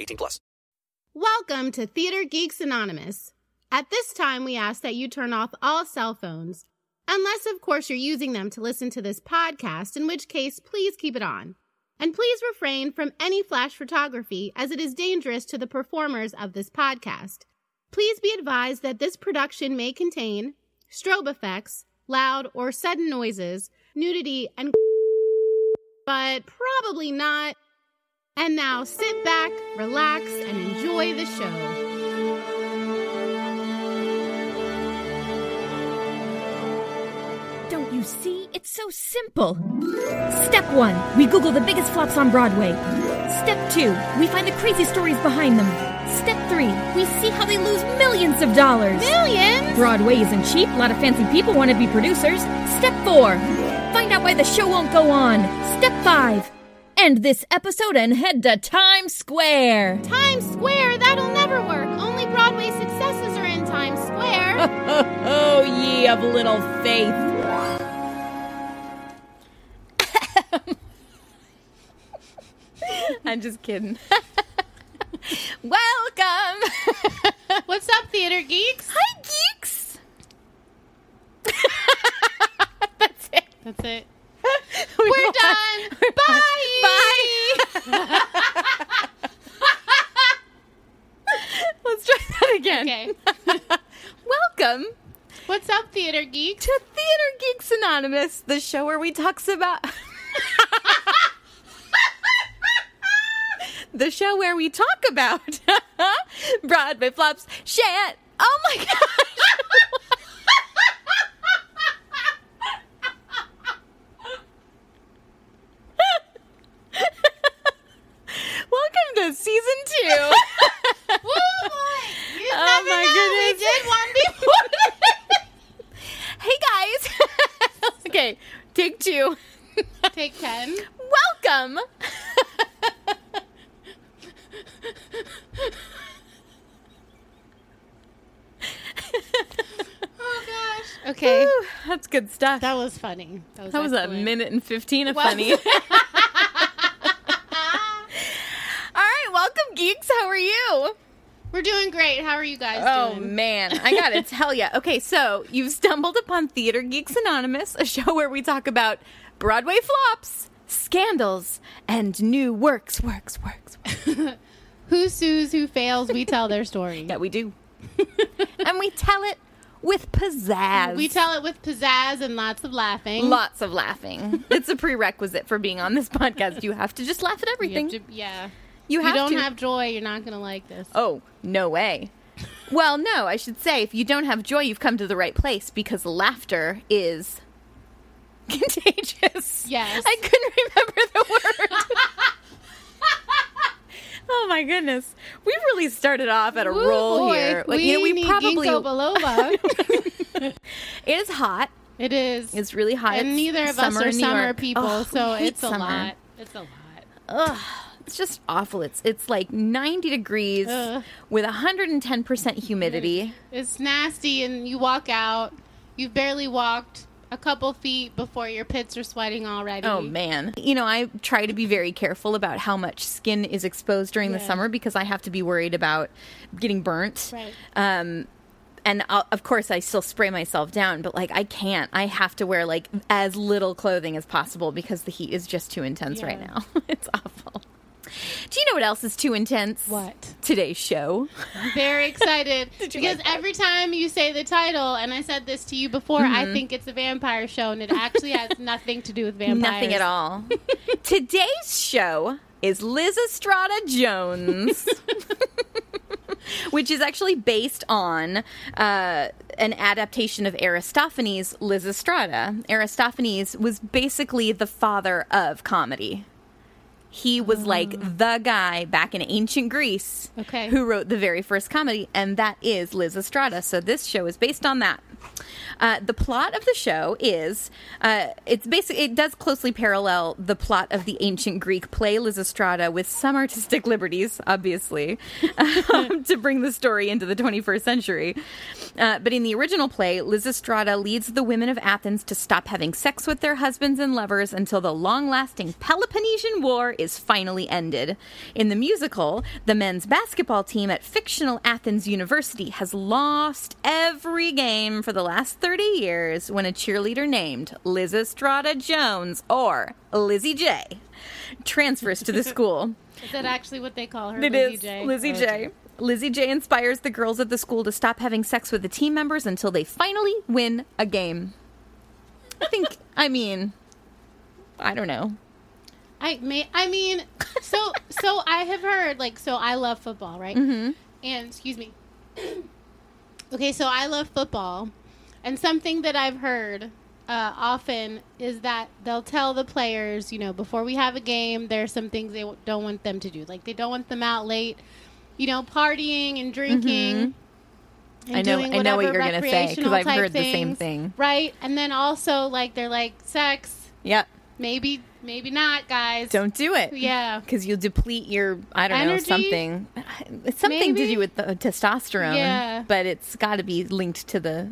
18 plus. Welcome to Theater Geeks Anonymous. At this time, we ask that you turn off all cell phones. Unless, of course, you're using them to listen to this podcast, in which case, please keep it on. And please refrain from any flash photography as it is dangerous to the performers of this podcast. Please be advised that this production may contain strobe effects, loud or sudden noises, nudity, and but probably not. And now sit back, relax, and enjoy the show. Don't you see? It's so simple. Step one, we Google the biggest flops on Broadway. Step two, we find the crazy stories behind them. Step three, we see how they lose millions of dollars. Millions? Broadway isn't cheap. A lot of fancy people want to be producers. Step four, find out why the show won't go on. Step five, end this episode and head to Times Square. Times Square? That'll never work. Only Broadway successes are in Times Square. oh, ye of little faith. I'm just kidding. Welcome. What's up, Theater Geeks? Hi, geeks. That's it. That's it. We We're won. done. We're done. Bye. Let's try that again. Okay. Welcome What's up, Theater Geeks? to Theater Geeks Anonymous, the show where we talks about the show where we talk about Broadway flops, shan. Oh my gosh. Welcome to season two. Woo, boy. You Oh, my know. goodness. We did one before. hey guys. okay, take two. Take 10. Welcome. Oh, gosh. Okay. Whew, that's good stuff. That was funny. That was, That was a minute and 15 of Well- funny. All right, welcome, geeks. How are you? We're doing great. How are you guys Oh, doing? man. I got to tell you. Okay, so you've stumbled upon Theater Geeks Anonymous, a show where we talk about Broadway flops, scandals, and new works, works, works. works. Who sues, who fails, we tell their story. Yeah, we do. and we tell it with pizzazz. We tell it with pizzazz and lots of laughing. Lots of laughing. it's a prerequisite for being on this podcast. You have to just laugh at everything. to- yeah. You have you don't to. have joy, you're not going to like this. Oh, no way. well, no, I should say if you don't have joy, you've come to the right place because laughter is contagious. Yes. I couldn't remember the word. oh my goodness. We've really started off at a Woo, roll boy. here. We, you know, we need probably biloba. it is hot. it is. It's really hot. and It's neither of us are summer York. Oh, people, Oh, so we it's a summer. lot. It's a lot. Ugh, it's just awful. It's it's like 90 degrees Ugh. with 110% humidity. It's nasty, and you walk out. You've barely walked a couple feet before your pits are sweating already. Oh man. You know, I try to be very careful about how much skin is exposed during the summer because I have to be worried about getting burnt. Right. Um and i of course I still spray myself down, but like I can't. I have to wear like as little clothing as possible because the heat is just too intense right now. it's awful. Do you know what else is too intense? What? Today's show. Very excited because like every time you say the title, and I said this to you before, Mm-hmm. I think it's a vampire show, and it actually has nothing to do with vampires. Nothing at all. Today's show is Liz Estrada Jones, which is actually based on uh, an adaptation of Aristophanes' Lysistrata. Aristophanes was basically the father of comedy. He was like mm. the guy back in ancient Greece Okay. who wrote the very first comedy, and that is Lysistrata. So this show is based on that. Uh, the plot of the show is uh, it's basically it does closely parallel the plot of the ancient Greek play Lysistrata with some artistic liberties, obviously, um, to bring the story into the 21st century. Uh, but in the original play, Lysistrata leads the women of Athens to stop having sex with their husbands and lovers until the long-lasting Peloponnesian War is finally ended. In the musical, the men's basketball team at fictional Athens University has lost every game for the last 30 years when a cheerleader named Lysistrata Jones, or Lizzie J, transfers to the school. Is that actually what they call her? It Lizzie is J? Lizzie. J. Lizzie J inspires the girls at the school to stop having sex with the team members until they finally win a game. I think, I mean, I don't know. I may. I mean, so so I have heard like so I love football, right? Mm-hmm. And excuse me. okay, so I love football, and something that I've heard uh, often is that they'll tell the players, you know, before we have a game, there's some things they w- don't want them to do, like they don't want them out late, you know, partying and drinking. Mm-hmm. I know- I know what you're gonna say, 'cause recreational I've heard the same thing. right? And then also like they're like sex, Yep. maybe, maybe not, guys. Don't do it. Yeah. Because you'll deplete your, I don't Energy? know, something. It's something to do with the testosterone. Yeah. But it's got to be linked to the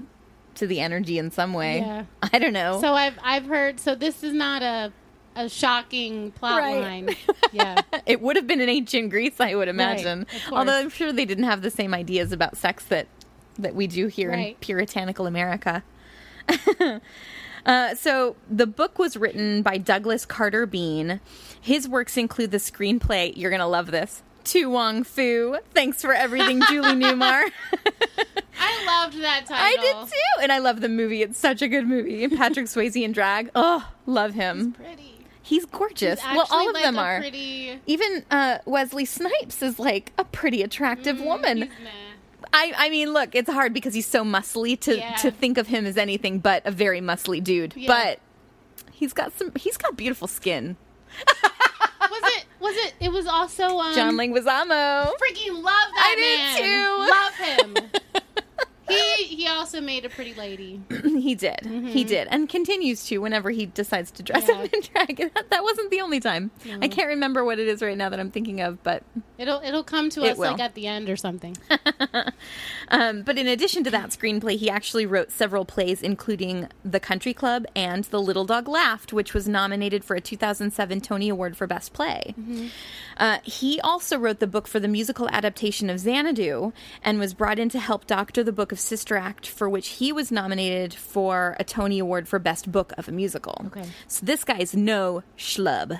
to the energy in some way. Yeah. I don't know. So I've I've heard. So this is not a a shocking plot Right. line. Yeah. it would have been in ancient Greece, I would imagine. course. Although I'm sure they didn't have the same ideas about sex that that we do here in puritanical America. uh, so the book was written by Douglas Carter Beane. His works include the screenplay. You're gonna love this. To Wong Foo. Thanks for everything, Julie Newmar. I loved that title. I did too, and I love the movie. It's such a good movie. Patrick Swayze in drag. Oh, love him. Pretty. He's gorgeous. He's well, all of like them a are. Pretty. Even uh, Wesley Snipes is like a pretty attractive woman. Mm, He's. I, I mean, look, it's hard because he's so muscly to, Yeah. to think of him as anything but a very muscly dude. Yeah. But he's got some. He's got beautiful skin. Was it? Was it? Was also um. John Leguizamo. Freaking love that I man. did too. Love him. he he also made a pretty lady. he did. He did, and continues to whenever he decides to dress Mm-hmm. Yeah. up in drag. That, that wasn't the only time. I can't remember what it is right now that I'm thinking of, but It'll it'll come to It us will. like at the end or something. Um, but in addition to that screenplay, he actually wrote several plays, including The Country Club and The Little Dog Laughed, which was nominated for a 2007 Tony Award for Best Play. Uh, he also wrote the book for the musical adaptation of Xanadu and was brought in to help doctor the book of Sister Act, for which he was nominated for a Tony Award for Best Book of a Musical. Okay. So this guy's no schlub.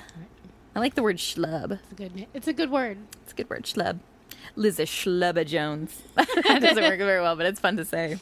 I like the word schlub. It's a good. It's a good word. It's a good word, schlub. Liza Schlubba Jones. that doesn't work very well, but it's fun to say.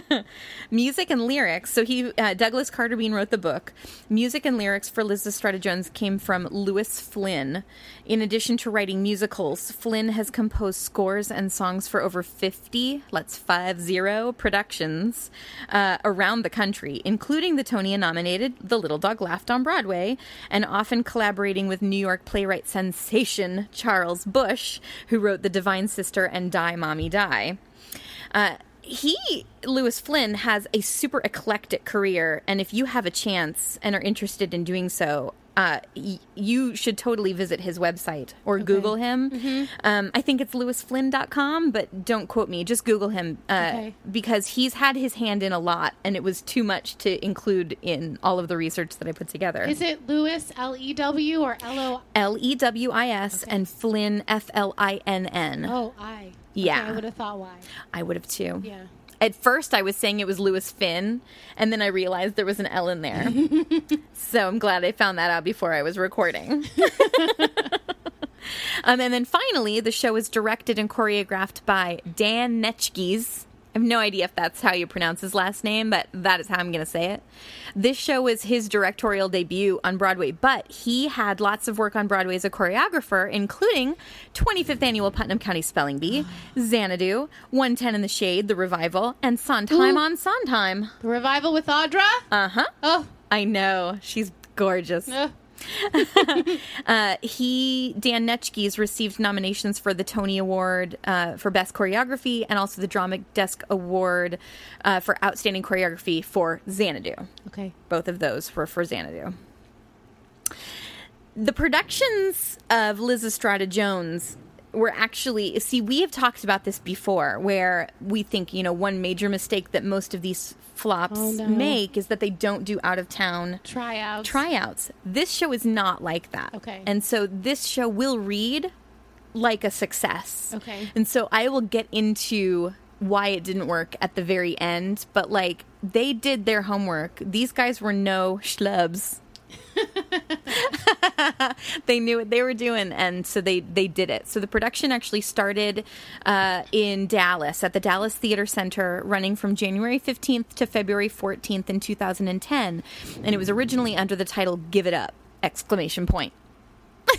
Music and lyrics. So he, uh, Douglas Carter Beane wrote the book. Music and lyrics for Lysistrata Jones came from Lewis Flinn. In addition to writing musicals, Flinn has composed scores and songs for over 50, let's five zero, productions uh, around the country, including the Tony nominated The Little Dog Laughed on Broadway, and often collaborating with New York playwright sensation Charles Busch, who wrote The Divine Sister and Die Mommy Die. Uh, he, Lewis Flinn, has a super eclectic career, and if you have a chance and are interested in doing so, uh, y- you should totally visit his website or Google him. Um, I think it's lewisflinn.com, but don't quote me. Just Google him uh, Okay. because he's had his hand in a lot, and it was too much to include in all of the research that I put together. Is it Lewis L E W or L O L E W I S and Flinn F L I N N. Oh I? Yeah. Okay, I would have thought why. I would have too. Yeah. At first, I was saying it was Lewis Finn, and then I realized there was an L in there. so I'm glad I found that out before I was recording. um, and then finally, the show was directed and choreographed by Dan Knechtges. I have no idea if that's how you pronounce his last name, but that is how I'm going to say it. This show was his directorial debut on Broadway, but he had lots of work on Broadway as a choreographer, including 25th Annual Putnam County Spelling Bee, Xanadu, 110 in the Shade, The Revival, and Sondheim on Sondheim. The revival with Audra? Uh huh. Oh, I know. She's gorgeous. no. Uh, he Dan Knechtges received nominations for the Tony Award uh, for Best Choreography and also the Drama Desk Award uh, for Outstanding Choreography for Xanadu. Okay. Both of those were for Xanadu. The productions of Lysistrata Jones were actually see we have talked about this before where we think you know one major mistake that most of these flops Oh, no. make is that they don't do out of town Tryouts. tryouts. This show is not like that. Okay. And so this show will read like a success. Okay. And so I will get into why it didn't work at the very end, but like they did their homework. These guys were no schlubs. they knew what they were doing and so they they did it. So the production actually started uh, in dallas at the dallas theater center running from january 15th to february 14th in 2010 and it was originally under the title give it up! Exclamation point.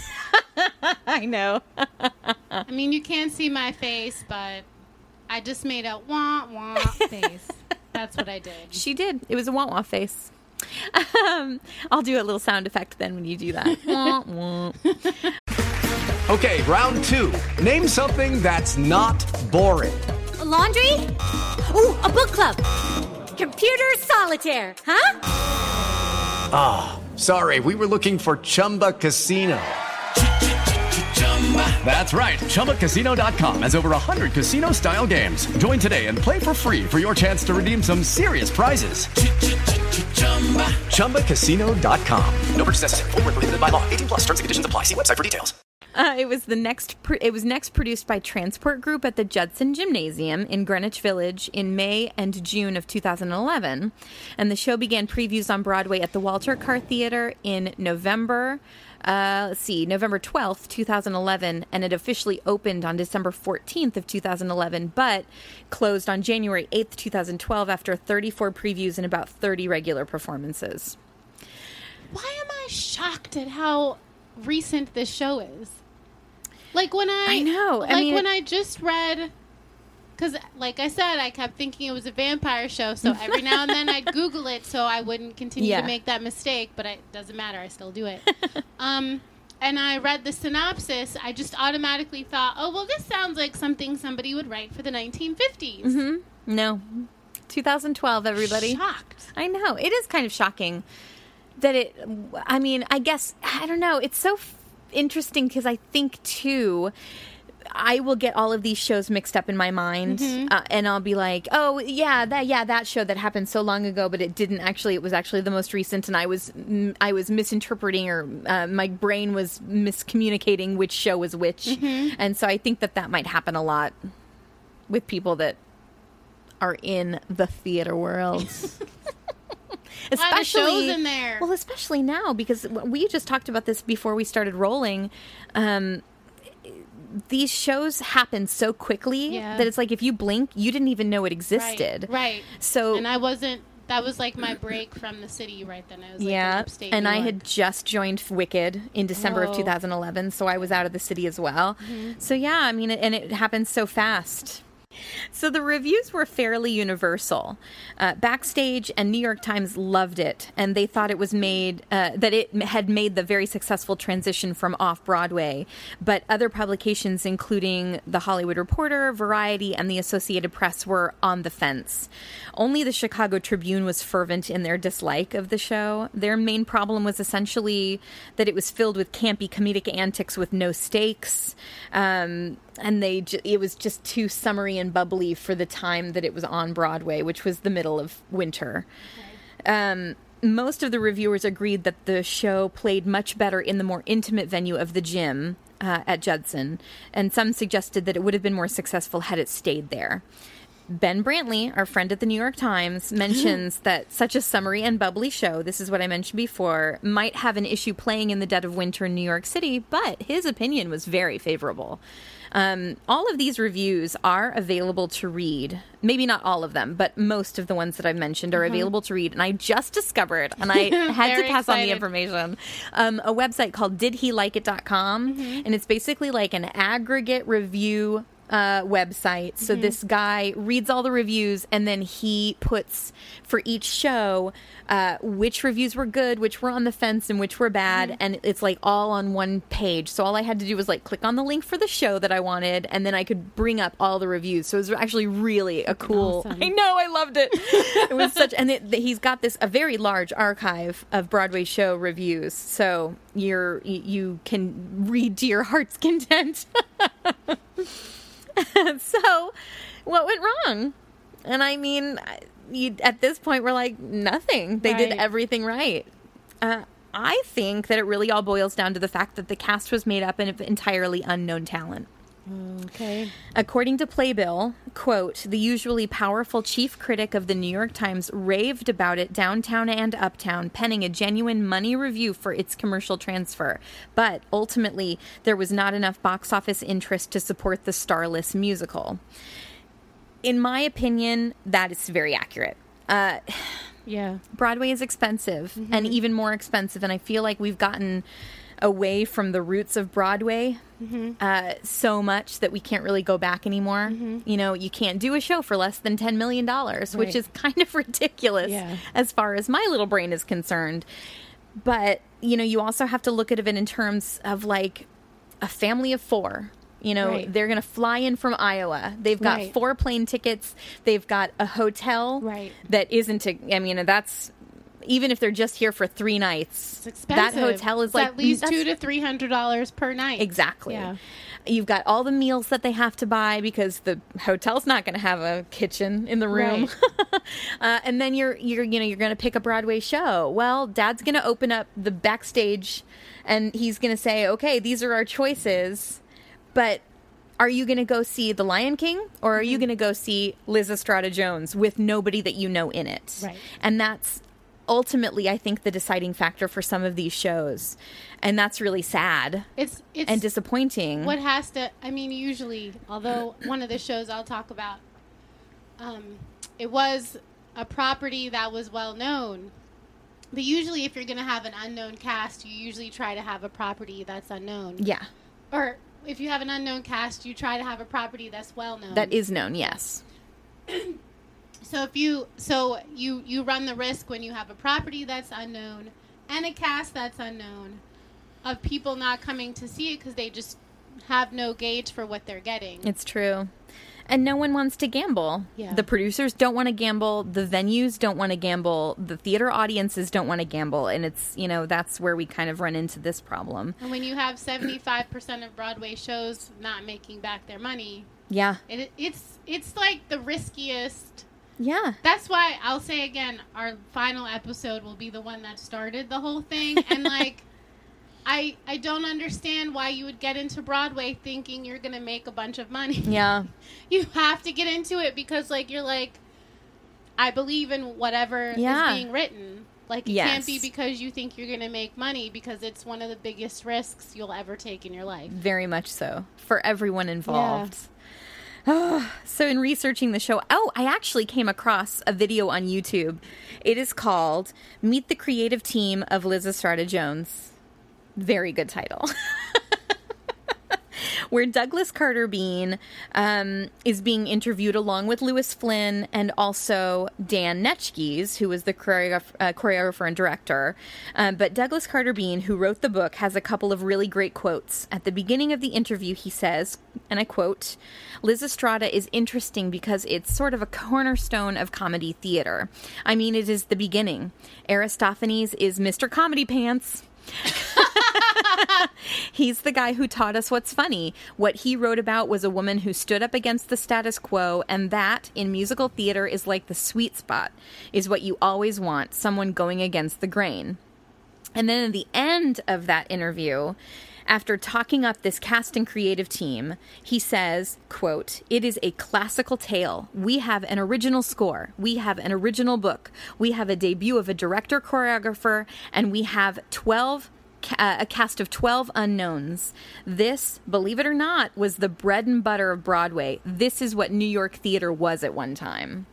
I know. I mean, you can't see my face, but I just made a wah wah face. That's what I did. she did. It was a wah wah face um, i'll do a little sound effect then when you do that Wah, wah. Okay, round two. Name something that's not boring. laundry? Ooh, a book club. Computer solitaire, huh? Ah, sorry, we were looking for Chumba Casino. That's right. ChumbaCasino.com has over 100 casino style games. Join today and play for free for your chance to redeem some serious prizes. ChumbaCasino.com. No purchase necessary. Where prohibited by law. 18 plus terms and conditions apply. See website for details. Uh, it was the next. It was next produced by Transport Group at the Judson Gymnasium in Greenwich Village in May and June of 2011, and the show began previews on Broadway at the Walter Kerr Theater in November. Uh, let's see, November 12th, 2011, and it officially opened on December 14th of 2011, but closed on January 8th, 2012, after 34 previews and about 30 regular performances. Why am I shocked at how recent this show is? Like when I, I know, I Like mean- when I just read, because like I said, I kept thinking it was a vampire show. So every now and then I'd Google it so I wouldn't continue Yeah. to make that mistake. But it doesn't matter. I still do it. um, and I read the synopsis. I just automatically thought, oh well, this sounds like something somebody would write for the 1950s. Mm-hmm. No, 2012, everybody. Shocked. I know. It is kind of shocking that it, I mean, I guess, I don't know. It's so f- interesting because I think, too, I will get all of these shows mixed up in my mind, uh, and I'll be like, "Oh, yeah, that yeah, that show that happened so long ago, but it didn't actually. It was actually the most recent, and I was I was misinterpreting, or uh, my brain was miscommunicating which show was which, and so I think that that might happen a lot with people that are in the theater world. Why the shows in there? Well, especially now because we just talked about this before we started rolling. Um, these shows happen so quickly Yeah. that it's like if you blink, you didn't even know it existed. Right. right. So and I wasn't. That was like my break from the city right then. I was like yeah, and New I York. had just joined Wicked in December of 2011, so I was out of the city as well. Mm-hmm. So yeah, I mean, and it happens so fast. So the reviews were fairly universal. Uh, Backstage and New York Times loved it, and they thought it was made uh, that it had made the very successful transition from off Broadway. But other publications, including the Hollywood Reporter, Variety, and the Associated Press, were on the fence. Only the Chicago Tribune was fervent in their dislike of the show. Their main problem was essentially that it was filled with campy comedic antics with no stakes. Um, and they ju- it was just too summery and bubbly for the time that it was on Broadway, which was the middle of winter. Um, most of the reviewers agreed that the show played much better in the more intimate venue of the gym uh, at Judson, and some suggested that it would have been more successful had it stayed there. Ben Brantley, our friend at the New York Times, mentions that such a summery and bubbly show, this is what I mentioned before, might have an issue playing in the dead of winter in New York City, but his opinion was very favorable. Um, all of these reviews are available to read. Maybe not all of them, but most of the ones that I've mentioned are available to read. And I just discovered, and I had to pass on the information, um, a website called didhelikeit.com. And it's basically like an aggregate review uh, website. So this guy reads all the reviews and then he puts for each show uh, which reviews were good, which were on the fence, and which were bad. And it's like all on one page. So all I had to do was like click on the link for the show that I wanted, and then I could bring up all the reviews. So it was actually really a cool. Awesome. I know, I loved it. it was such, and it, he's got this a very large archive of Broadway show reviews. So you're you, you can read to your heart's content. so, what went wrong? And I mean, you, at this point, we're like nothing. They did everything right. Uh, I think that it really all boils down to the fact that the cast was made up of entirely unknown talent. Okay. According to Playbill, quote, the usually powerful chief critic of the New York Times raved about it downtown and uptown, penning a genuine money review for its commercial transfer. But ultimately, there was not enough box office interest to support the starless musical. In my opinion, that is very accurate. Uh, Yeah. Broadway is expensive and even more expensive, and I feel like we've gotten away from the roots of Broadway uh, so much that we can't really go back anymore. You know, you can't do a show for less than $10 million, which is kind of ridiculous Yeah. as far as my little brain is concerned. But, you know, you also have to look at it in terms of like a family of four. You know, Right. they're going to fly in from Iowa. They've got Right. four plane tickets. They've got a hotel Right. that isn't a, I mean, that's even if they're just here for three nights. That hotel is It's like at least two to three hundred dollars per night. Exactly. Yeah. You've got all the meals that they have to buy because the hotel's not going to have a kitchen in the room. uh, and then you're you're you know you're going to pick a Broadway show. Well, Dad's going to open up the backstage, and he's going to say, "Okay, these are our choices," but. Are you going to go see The Lion King or are you Mm-hmm. going to go see Lysistrata Jones with nobody that you know in it? Right. And that's ultimately, I think, the deciding factor for some of these shows. And that's really sad It's it's and disappointing. what has to i mean usually although one of the shows i'll talk about um, it was a property that was well known but usually if you're going to have an unknown cast you usually try to have a property that's unknown yeah, or if you have an unknown cast you try to have a property that's well known that is known. Yes, so if you so you you run the risk when you have a property that's unknown and a cast that's unknown of people not coming to see it because they just have no gauge for what they're getting. it's true. And no one wants to gamble. Yeah. The producers don't want to gamble. The venues don't want to gamble. The theater audiences don't want to gamble. And it's, you know, that's where we kind of run into this problem. And when you have 75% of Broadway shows not making back their money, Yeah. it, it's it's like the riskiest. Yeah. That's why I'll say again, our final episode will be the one that started the whole thing. And like, I I don't understand why you would get into Broadway thinking you're gonna make a bunch of money. Yeah. You have to get into it because like you're like, I believe in whatever Yeah. is being written. Like it Yes. can't be because you think you're gonna make money because it's one of the biggest risks you'll ever take in your life. Very much so. For everyone involved. Ah, so, in researching the show, oh, I actually came across a video on YouTube. It is called Meet the Creative Team of Lysistrata Jones. Very good title. Where Douglas Carter Beane um, is being interviewed along with Lewis Flinn and also Dan Knechtges, who was the choreograph- uh, choreographer and director. Um, but Douglas Carter Beane, who wrote the book, has a couple of really great quotes. At the beginning of the interview, he says, and I quote, Lysistrata is interesting because it's sort of a cornerstone of comedy theater. I mean, it is the beginning. Aristophanes is Mr. Comedy Pants. He's the guy who taught us what's funny. What he wrote about was a woman who stood up against the status quo, and that, in musical theater, is like the sweet spot, is what you always want someone going against the grain. And then at the end of that interview, after talking up this cast and creative team, he says, quote, "It is a classical tale. We have an original score. We have an original book. We have a debut of a director choreographer and we have 12 uh, a cast of 12 unknowns. This, believe it or not, was the bread and butter of Broadway. This is what New York theater was at one time."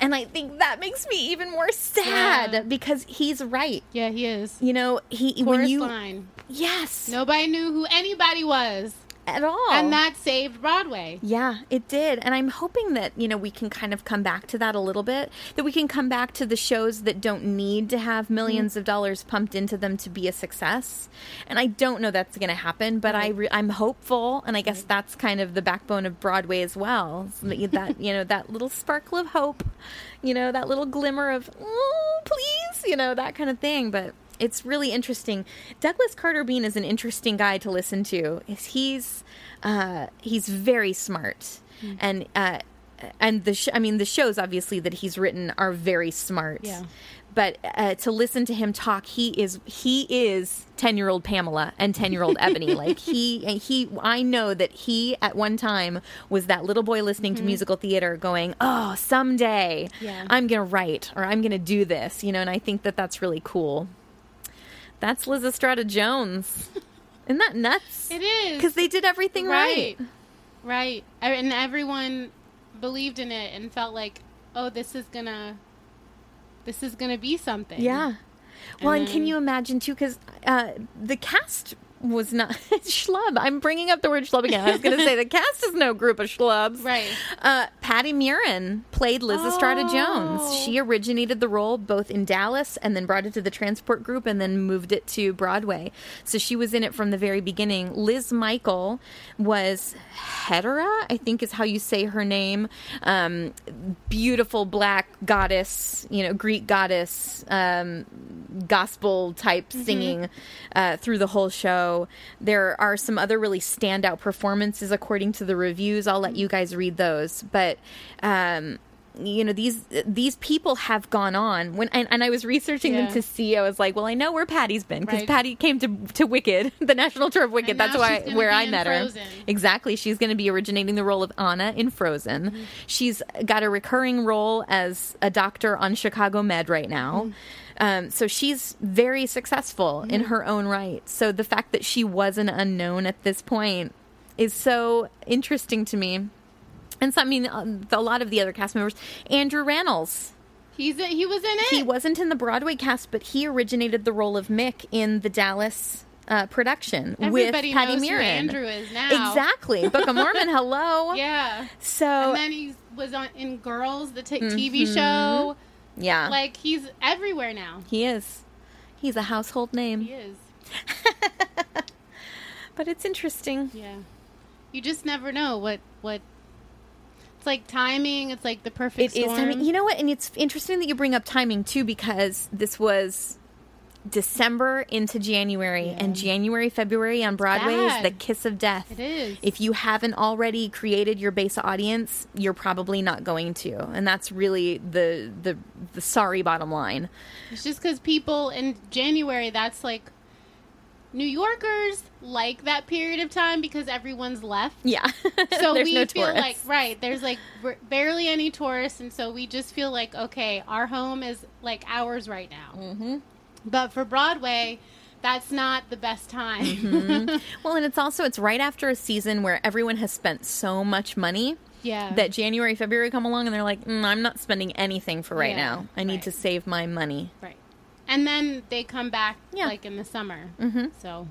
And I think that makes me even more sad Yeah. because he's right. Yeah, he is. You know, he Chorus when you line. yes Nobody knew who anybody was, at all, and that saved Broadway. yeah, it did. And I'm hoping that you know we can kind of come back to that a little bit. That we can come back to the shows that don't need to have mm-hmm. 1000000s of dollars pumped into them to be a success. And I don't know that's going to happen, but I re- I'm hopeful, and I guess that's kind of the backbone of Broadway as well. So that you know that little sparkle of hope, you know that little glimmer of oh please, you know that kind of thing. But it's really interesting. Douglas Carter Beane is an interesting guy to listen to. He's uh, he's very smart and uh, and the sh- I mean the shows obviously that he's written are very smart. Yeah. But uh, to listen to him talk, he is he is ten year old Pamela and ten year old Ebony. like he he, I know that he at one time was that little boy listening to musical theater, going, "Oh, someday Yeah. I'm gonna write or I'm gonna do this," you know. And I think that that's really cool. That's Lysistrata Jones. Isn't that nuts? It is Because they did everything right. right, right, and everyone believed in it and felt like, oh, this is gonna, this is gonna be something. Yeah. Well, and, And can you imagine too? Because uh, the cast was not schlub. I'm bringing up the word schlub again. I was going to say the cast is no group of schlubs. Right. Uh, Patty Murin played Lysistrata Jones. Oh. She originated the role both in Dallas and then brought it to the Transport Group and then moved it to Broadway. So she was in it from the very beginning. Liz Mikel was Hetaira, I think is how you say her name. Um, beautiful black goddess, you know, Greek goddess, um, gospel type singing uh, through the whole show. There are some other really standout performances according to the reviews. I'll let you guys read those, but. Um, you know these these people have gone on when and, and I was researching Yeah. them to see I was like well I know where Patty's been because Right. Patty came to to Wicked the national tour of Wicked And that's why where I met her Exactly. She's going to be originating the role of Anna in Frozen. Mm-hmm. She's got a recurring role as a doctor on Chicago Med right now. Mm-hmm. Um, so she's very successful in her own right. So the fact that she was an unknown at this point is so interesting to me. And so, I mean, uh, a lot of the other cast members, Andrew Rannells. He's a, he was in it. He wasn't in the Broadway cast, but he originated the role of Mick in the Dallas uh, production Everybody with Patty knows who Andrew is now. Exactly, Book of Mormon. Hello. Yeah. So And then he was on in Girls, the t- TV show. Yeah, Like he's everywhere now. he is. He's a household name. He is. But it's interesting. Yeah. You just never know what what. It's like timing. It's like the perfect It is. storm. I mean, you know what? And it's interesting that you bring up timing too, because this was December into January, and January, February on Broadway is the kiss of death. It is. If you haven't already created your base audience, you're probably not going to, and that's really the the the sorry bottom line. It's just because people in January, that's like New Yorkers like that period of time because everyone's left. Yeah. So we no feel tourists. like right there's like barely any tourists, and so we just feel like okay, our home is like ours right now. Mm-hmm. But for Broadway, that's not the best time. Mm-hmm. Well, and it's also it's right after a season where everyone has spent so much money yeah, that January, February come along and they're like, mm, I'm not spending anything for right Yeah, now. I need right. to save my money. right. And then they come back Yeah. like in the summer. Mm-hmm. So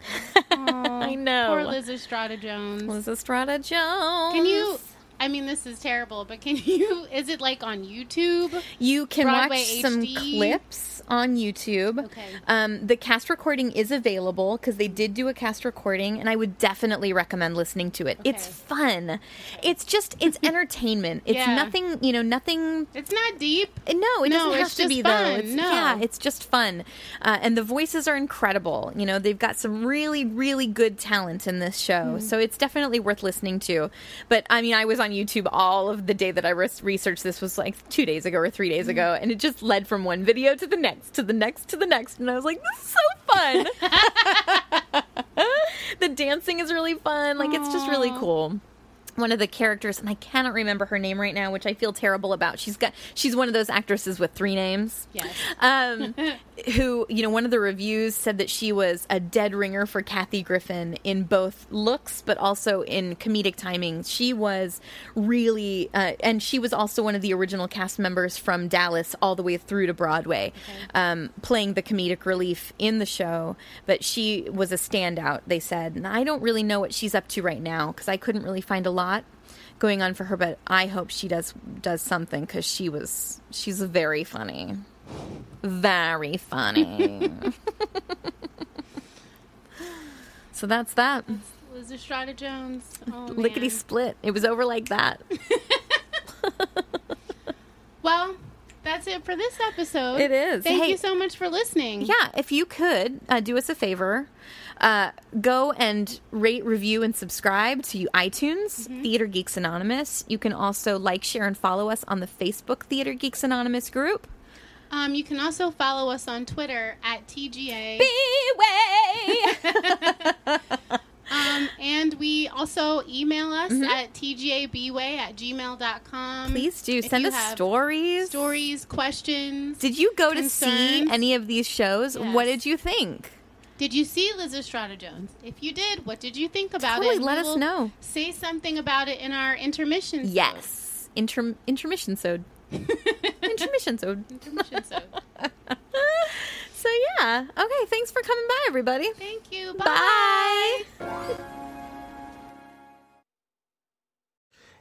I know. poor Liz Estrada Jones. Lysistrata Jones. Can you? I mean, this is terrible, but can you? Is it like on YouTube? You can Broadway watch some clips on YouTube. Okay. Um, the cast recording is available because they did do a cast recording, and I would definitely recommend listening to it. It's Okay. fun. It's just it's entertainment. It's Yeah. nothing. You know, nothing It's not deep. Uh, No, it No, doesn't have it's to be fun. though. It's, No. Yeah, it's just fun, uh, and the voices are incredible. You know, they've got some really, really good talent in this show, Hmm. so it's definitely worth listening to. But I mean, I was on on YouTube all of the day that I res- researched this was like two days ago or three days Mm-hmm. ago, and it just led from one video to the next, to the next, to the next, and I was like, this is so fun. the dancing is really fun. Like it's just really cool. One of the characters, and I cannot remember her name right now, which I feel terrible about. She's got she's one of those actresses with three names. Yes. Um, who you know, one of the reviews said that she was a dead ringer for Kathy Griffin in both looks, but also in comedic timing. She was really, uh, and she was also one of the original cast members from Dallas all the way through to Broadway, um, playing the comedic relief in the show. But she was a standout. They said, and I don't really know what she's up to right now because I couldn't really find a lot going on for her. But I hope she does does something because she was she's very funny, very funny. so that's that. Lysistrata Jones. Oh, Lickety man. split. It was over like that. Well, that's it for this episode. It is. Thank Hey. you so much for listening. Yeah, if you could uh, do us a favor, uh, go and rate, review, and subscribe to iTunes, Theater Geeks Anonymous. You can also like, share, and follow us on the Facebook Theater Geeks Anonymous group. Um, you can also follow us on Twitter at TGA. Beway! Um, and we also email us at tgabway at gmail.com. Please do send us stories. Stories, questions. Did you go to see any of these shows? Yes. What did you think? Did you see Lysistrata Jones? If you did, what did you think about Totally, it? let We us know. Say something about it in our intermission. Yes. Inter- intermission sode. intermission sode. intermission. sode. So yeah. Okay, thanks for coming by everybody. Thank you. Bye. Bye.